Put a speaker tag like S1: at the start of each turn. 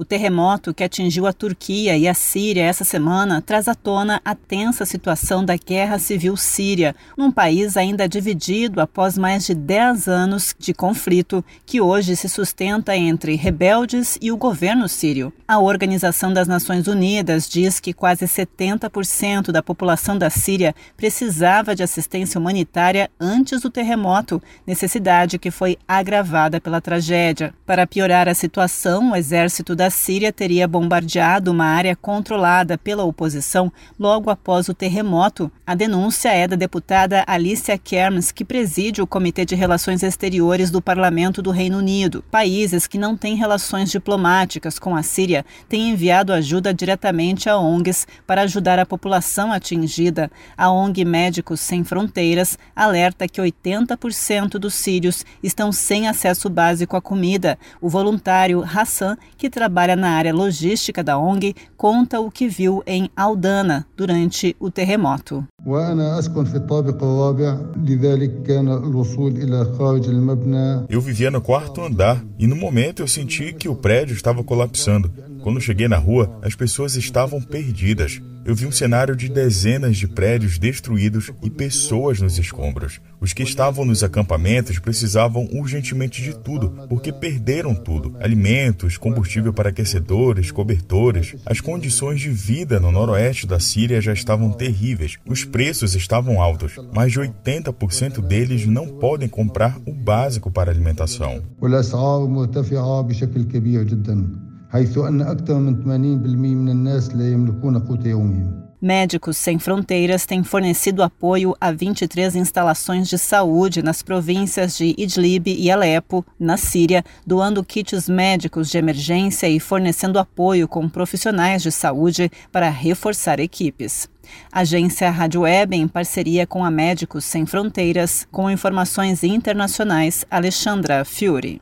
S1: O terremoto que atingiu a Turquia e a Síria essa semana traz à tona a tensa situação da guerra civil síria, num país ainda dividido após mais de 10 anos de conflito, que hoje se sustenta entre rebeldes e o governo sírio. A Organização das Nações Unidas diz que quase 70% da população da Síria precisava de assistência humanitária antes do terremoto, necessidade que foi agravada pela tragédia. Para piorar a situação, o exército da Síria teria bombardeado uma área controlada pela oposição logo após o terremoto. A denúncia é da deputada Alicia Kerms, que preside o Comitê de Relações Exteriores do Parlamento do Reino Unido. Países que não têm relações diplomáticas com a Síria têm enviado ajuda diretamente a ONGs para ajudar a população atingida. A ONG Médicos Sem Fronteiras alerta que 80% dos sírios estão sem acesso básico à comida. O voluntário Hassan, que trabalha trabalha na área logística da ONG, conta o que viu em Aldana durante o terremoto.
S2: Eu vivia no quarto andar e no momento eu senti que o prédio estava colapsando. Quando cheguei na rua, as pessoas estavam perdidas. Eu vi um cenário de dezenas de prédios destruídos e pessoas nos escombros. Os que estavam nos acampamentos precisavam urgentemente de tudo, porque perderam tudo: alimentos, combustível para aquecedores, cobertores. As condições de vida no noroeste da Síria já estavam terríveis. Os preços estavam altos. Mais de 80% deles não podem comprar o básico para alimentação. حيث أن أكثر من 80% من الناس لا
S1: يملكون قوت يومهم. Médicos Sem Fronteiras tem fornecido apoio a 23 instalações de saúde nas províncias de Idlib e Alepo, na Síria, doando kits médicos de emergência e fornecendo apoio com profissionais de saúde para reforçar equipes. Agência Rádio Web, em parceria com a Médicos Sem Fronteiras, com informações internacionais, Alexandra Fiore.